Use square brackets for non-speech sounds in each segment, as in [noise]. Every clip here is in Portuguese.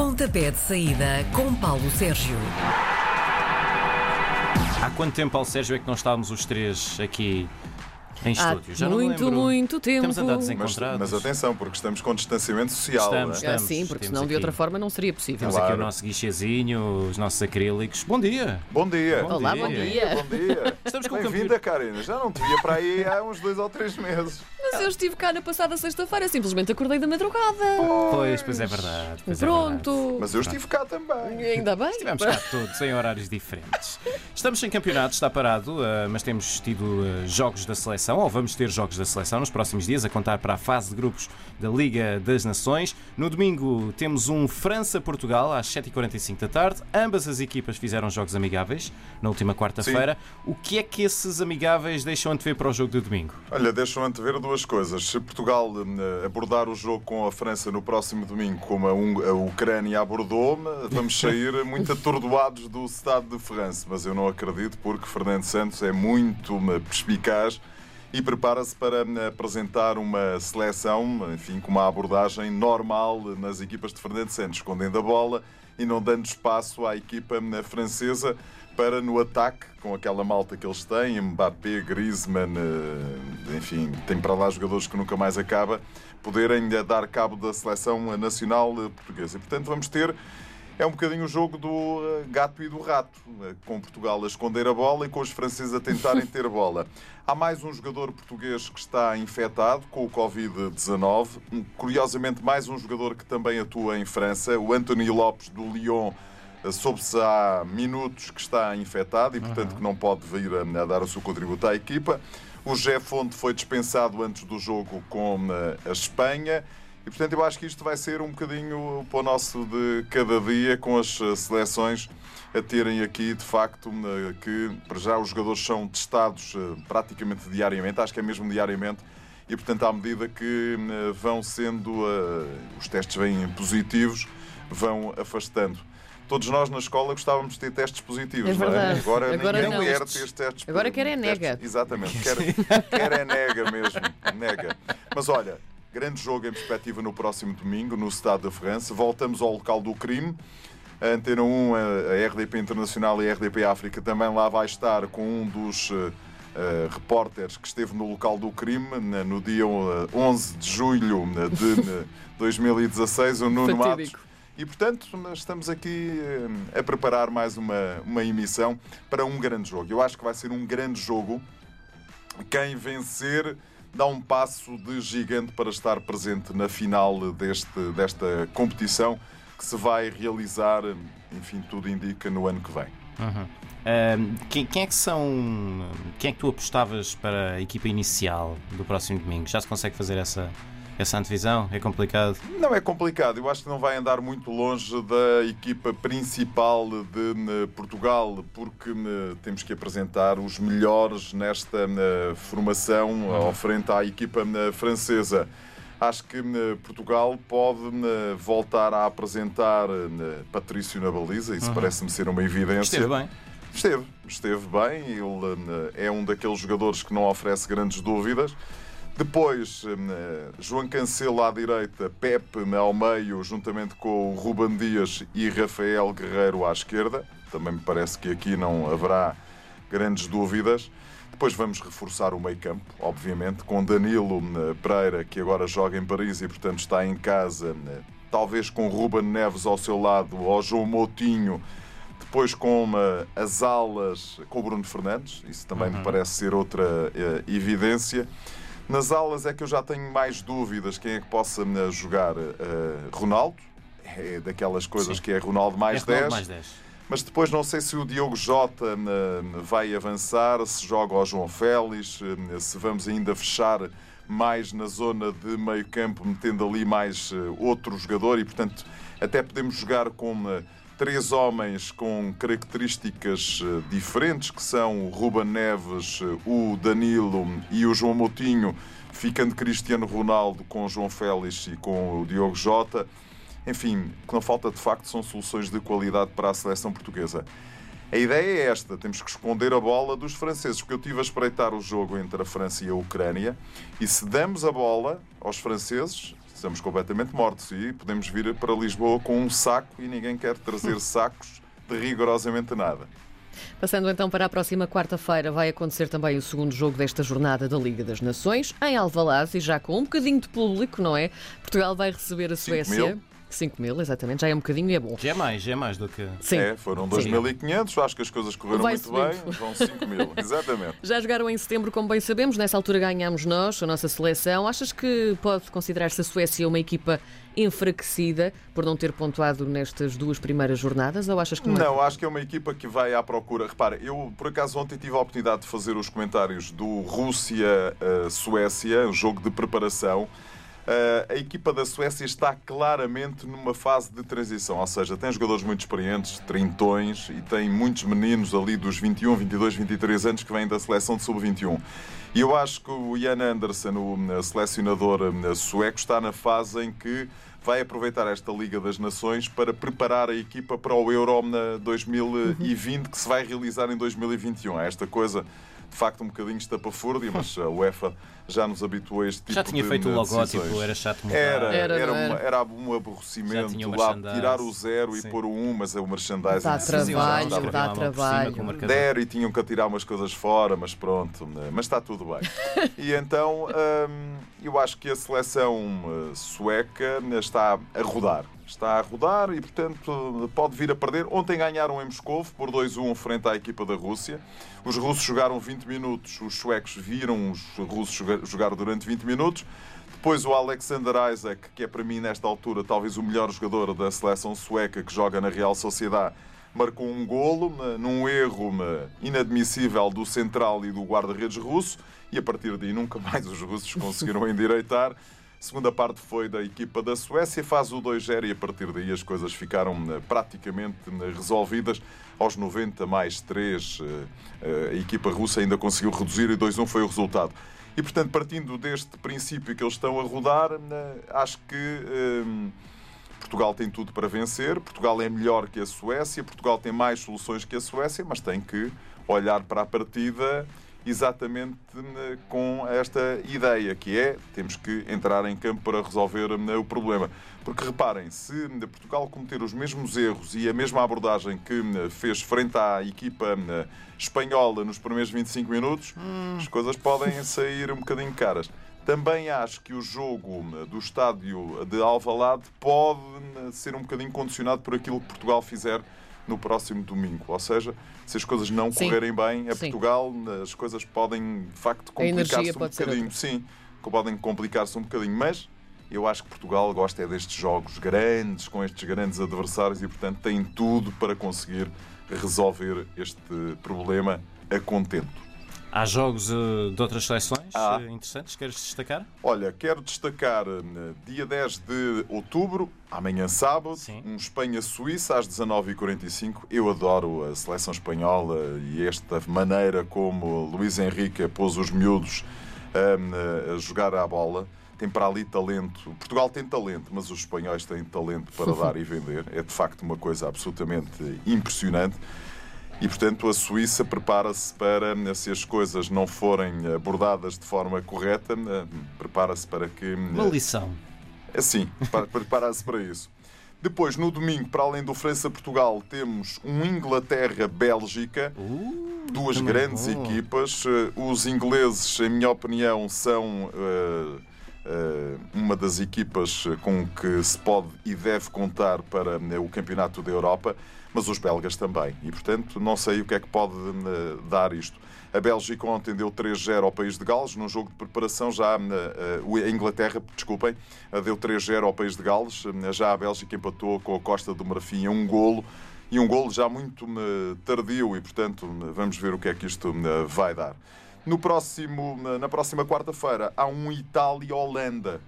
Pontapé de saída com Paulo Sérgio. Há quanto tempo, Paulo Sérgio, é que não estávamos os três aqui em Há estúdio? Já não muito, lembro. muito tempo. Temos andado Mas, desencontrados. mas atenção, porque estamos com distanciamento social. Estamos, não é? Ah, sim, porque temos senão de aqui. outra forma não seria possível. Temos aqui Claro. o nosso guichezinho, os nossos acrílicos. Bom dia! Bom dia. Bom Olá, dia. bom dia. Bom dia. Estamos com Bem-vinda, Karina. Já não te via para aí há uns dois ou três meses. Mas eu estive cá na passada sexta-feira, simplesmente acordei da madrugada. Pois, pois é verdade. Pois é verdade. Pronto. Mas eu estive cá também. Ainda bem. Estivemos cá todos em horários diferentes. Estamos sem campeonato, está parado, ah, mas temos tido ah, jogos da seleção, ou vamos ter jogos da seleção nos próximos dias, a contar para a fase de grupos da Liga das Nações. No domingo temos um França-Portugal às 7h45 da tarde. Ambas as equipas fizeram jogos amigáveis na última quarta-feira. O que é que esses amigáveis deixam antever para o jogo de domingo? Olha, deixam antever duas coisas. Se Portugal eh, abordar o jogo com a França no próximo domingo, como a, Un- a Ucrânia abordou, vamos sair [laughs] muito atordoados do Estado de França. Mas eu não acredito, porque Fernando Santos é muito eh, perspicaz e prepara-se para eh, apresentar uma seleção, enfim, com uma abordagem normal nas equipas de Fernando Santos, escondendo a bola e não dando espaço à equipa eh, francesa para no ataque, com aquela malta que eles têm, Mbappé, Griezmann, eh, enfim, tem para lá jogadores que nunca mais acaba, poderem eh, dar cabo da seleção nacional eh, portuguesa. E, portanto, vamos ter é um bocadinho o jogo do eh, gato e do rato, eh, com Portugal a esconder a bola e com os franceses a tentarem [laughs] ter bola. Há mais um jogador português que está infectado com o Covid-19. Hum, Curiosamente, mais um jogador que também atua em França, o Anthony Lopes do Lyon. eh, Soube-se há minutos que está infectado e, portanto, que não pode vir a, a dar o seu contributo à equipa. O Jé Fonte foi dispensado antes do jogo com a Espanha. E portanto eu acho que isto vai ser um bocadinho para o nosso de cada dia, com as eh, seleções a terem aqui de facto que para já os jogadores são testados eh, praticamente diariamente, acho que é mesmo diariamente, e portanto à medida que eh, vão sendo os testes vêm positivos, vão afastando. Todos nós na escola gostávamos de ter testes positivos, É é? verdade. Agora, Agora ninguém não. quer ter testes Grande jogo em perspectiva no próximo domingo, no Estado da França. Voltamos ao local do crime. A Antena 1, a RDP Internacional e a RDP África também lá vai estar com um dos eh, eh, repórteres que esteve no local do crime no dia eh, 11 de julho eh, de [laughs] eh, 2016, o Nuno Matos. Fatídico. E portanto, nós estamos aqui eh, a preparar mais uma, uma emissão para um grande jogo. Eu acho que vai ser um grande jogo. Quem vencer dá um passo de gigante para estar presente na final deste, desta competição que se vai realizar, enfim, tudo indica, no ano que vem. Ahm, quem, quem é que são. Quem é que tu apostavas para a equipa inicial do próximo domingo? Já se consegue fazer essa, essa antevisão? É complicado? Não é complicado, eu acho que não vai andar muito longe da equipa principal de eh, Portugal, porque eh, temos que apresentar os melhores nesta eh, formação ao frente à equipa francesa. Acho que Portugal pode voltar a apresentar Patrício na baliza, isso parece-me ser uma evidência. Esteve bem. Esteve, esteve bem. Ele é um daqueles jogadores que não oferece grandes dúvidas. Depois, eh, João Cancelo à direita, Pepe ao meio, juntamente com o Ruben Dias e Rafael Guerreiro à esquerda. Também me parece que aqui não haverá grandes dúvidas. Depois vamos reforçar o meio-campo, obviamente, com Danilo eh, Pereira, que agora joga em Paris e, portanto, está em casa. eh, Talvez com Ruben Neves ao seu lado, ou João Moutinho, depois com as alas com o Bruno Fernandes, isso também me parece ser outra evidência. Nas alas é que eu já tenho mais dúvidas quem é que possa eh, jogar eh, Ronaldo. É daquelas coisas Sim. que é Ronaldo mais é Ronaldo 10. mais 10. Mas depois não sei se o Diogo Jota eh, vai avançar, se joga ao João Félix, eh, se vamos ainda fechar mais na zona de meio campo, metendo ali mais eh, outro jogador e, portanto, até podemos jogar com três homens com características eh, diferentes, que são o Ruben Neves, eh, o Danilo e o João Moutinho, ficando Cristiano Ronaldo com o João Félix e com o Diogo Jota. Enfim, o que não falta de facto são soluções de qualidade para a seleção portuguesa. A ideia é esta: temos que esconder a bola dos franceses, porque eu estive a espreitar o jogo entre a França e a Ucrânia, e se damos a bola aos franceses, estamos completamente mortos e podemos vir para Lisboa com um saco e ninguém quer trazer [laughs] sacos de rigorosamente nada. Passando então para a próxima quarta-feira, vai acontecer também o segundo jogo desta jornada da Liga das Nações, em Alvalade e já com um bocadinho de público, não é? Portugal vai receber a Suécia. Mil. 5 mil, exatamente, já é um bocadinho e é bom. Já é mais, já é mais do que. Sim. É, foram Sim. 2.500, acho que as coisas correram Vai muito subindo. bem, vão 5 mil, [laughs] exatamente. Já jogaram em setembro, como bem sabemos, nessa altura ganhámos nós, a nossa seleção. Achas que pode considerar-se a Suécia uma equipa enfraquecida por não ter pontuado nestas duas primeiras jornadas? Ou achas que não, é? Não, acho que é uma equipa que vai à procura. Repara, eu por acaso ontem tive a oportunidade de fazer os comentários do Rússia-Suécia, o jogo de preparação. Uh, a equipa da Suécia está claramente numa fase de transição, ou seja, tem jogadores muito experientes, trintões, e tem muitos meninos ali dos 21, 22, 23 anos que vêm da seleção de sub-21. E eu acho que o Ian Anderson, o uh, selecionador uh, sueco, está na fase em que vai aproveitar esta Liga das Nações para preparar a equipa para o Euro uh, 2020 que se vai realizar em 2021. É esta coisa de facto um bocadinho estapafúrdia, mas a UEFA já nos habituou a este tipo Já tinha de feito o logótipo, era chato mudar. Era, Era, era, uma- era? um aborrecimento lá tirar o zero e Sim. pôr o um, mas é o merchandising. Dá trabalho, dá trabalho. Deram e tinham que atirar umas coisas fora, mas pronto, né? mas está tudo bem. [laughs] E então hum, eu acho que a seleção hum, sueca está a rodar. Está a rodar e, portanto, pode vir a perder. Ontem ganharam em Moscou por 2-1 frente à equipa da Rússia. Os russos jogaram 20 minutos, os suecos viram os russos joga- jogar durante 20 minutos. Depois o Alexander Isaac, que é para mim nesta altura talvez o melhor jogador da seleção sueca que joga na Real Sociedade, marcou um golo num erro inadmissível do central e do guarda-redes russo e a partir daí nunca [laughs] mais os russos conseguiram [laughs] endireitar. A segunda parte foi da equipa da Suécia, faz o 2-0 e a partir daí as coisas ficaram né, praticamente né, resolvidas. Aos 90 mais 3, a equipa russa ainda conseguiu reduzir e 2-1 foi o resultado. E portanto, partindo deste princípio que eles estão a rodar, acho que hum, Portugal tem tudo para vencer. Portugal é melhor que a Suécia. Portugal tem mais soluções que a Suécia, mas tem que olhar para a partida exatamente né, com esta ideia, que é temos que entrar em campo para resolver né, o problema. Porque reparem, se né, Portugal cometer os mesmos erros e a mesma abordagem que fez frente à equipa espanhola nos primeiros 25 minutos, as coisas podem sair um bocadinho caras. Também acho que o jogo do estádio de Alvalade pode ser um bocadinho condicionado por aquilo que Portugal fizer no próximo domingo. Ou seja, se as coisas não Sim. correrem bem a Sim. Portugal, as coisas podem de facto complicar-se um bocadinho. Sim, podem complicar-se um bocadinho, mas eu acho que Portugal gosta é destes jogos grandes, com estes grandes adversários e, portanto, tem tudo para conseguir resolver este problema a contento. Há jogos eh, de outras seleções eh, interessantes, queres destacar? Olha, quero destacar eh, dia 10 de outubro, amanhã sábado, Sim. um Espanha-Suíça às 19h45. Eu adoro a seleção espanhola e esta maneira como Luís Henrique pôs os miúdos hum, a jogar à bola. Tem para ali talento. Portugal tem talento, mas os espanhóis têm talento para [laughs] dar e vender. É de facto uma coisa absolutamente impressionante. E, portanto, a Suíça prepara-se para, se as coisas não forem abordadas de forma correta, eh, prepara-se para que. Uma lição. Assim, para- prepara-se para isso. Depois, no domingo, para além do França-Portugal, temos um Inglaterra-Bélgica. Duas também grandes bom. equipas. Eh, Os ingleses, em minha opinião, são eh, eh, uma das equipas com que se pode e deve contar para eh, o Campeonato da Europa, mas os belgas também. E, portanto, não sei o que é que pode eh, dar isto. A Bélgica ontem deu 3-0 ao País de Gales, num jogo de preparação já eh, eh, a Inglaterra, desculpem, eh, deu 3-0 ao País de Gales, Eh, já a Bélgica empatou com a Costa do Marfim a um golo e um golo já muito eh, tardio e, portanto, eh, vamos ver o que é que isto eh, vai dar. No próximo, na próxima quarta-feira há um Itália-Holanda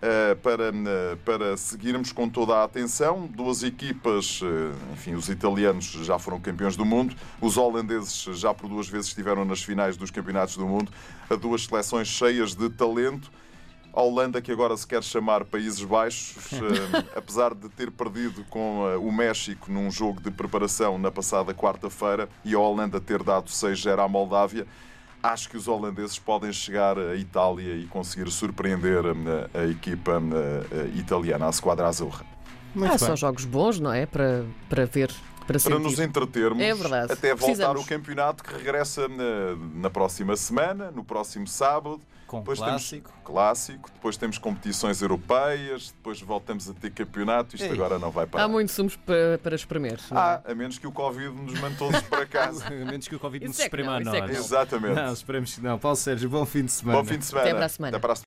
eh, para, eh, para seguirmos com toda a atenção. Duas equipas, eh, enfim, os italianos já foram campeões do mundo, os holandeses já por duas vezes estiveram nas finais dos campeonatos do mundo, a duas seleções cheias de talento. A Holanda, que agora se quer chamar Países Baixos, [laughs] apesar de ter perdido com o México num jogo de preparação na passada quarta-feira e a Holanda ter dado 6-0 à Moldávia, acho que os holandeses podem chegar à Itália e conseguir surpreender a, a equipa a, italiana, a Squadra Azurra. Muito ah, bem. são jogos bons, não é? Para, para ver para, para nos entretermos é verdade. até voltar o campeonato que regressa na, na, próxima semana, no próximo sábado. Com depois clássico. Temos clássico, depois temos competições europeias, depois voltamos a ter campeonato. Isto Ei. agora não vai parar. Há muitos sumos para, para espremer. Ah, a menos que o Covid nos mande todos para [laughs] casa. a menos que o Covid nos é esprema a é nós. Exatamente. Não, esperemos que não. Paulo Sérgio, bom fim de semana. Bom fim de semana. Até para a semana.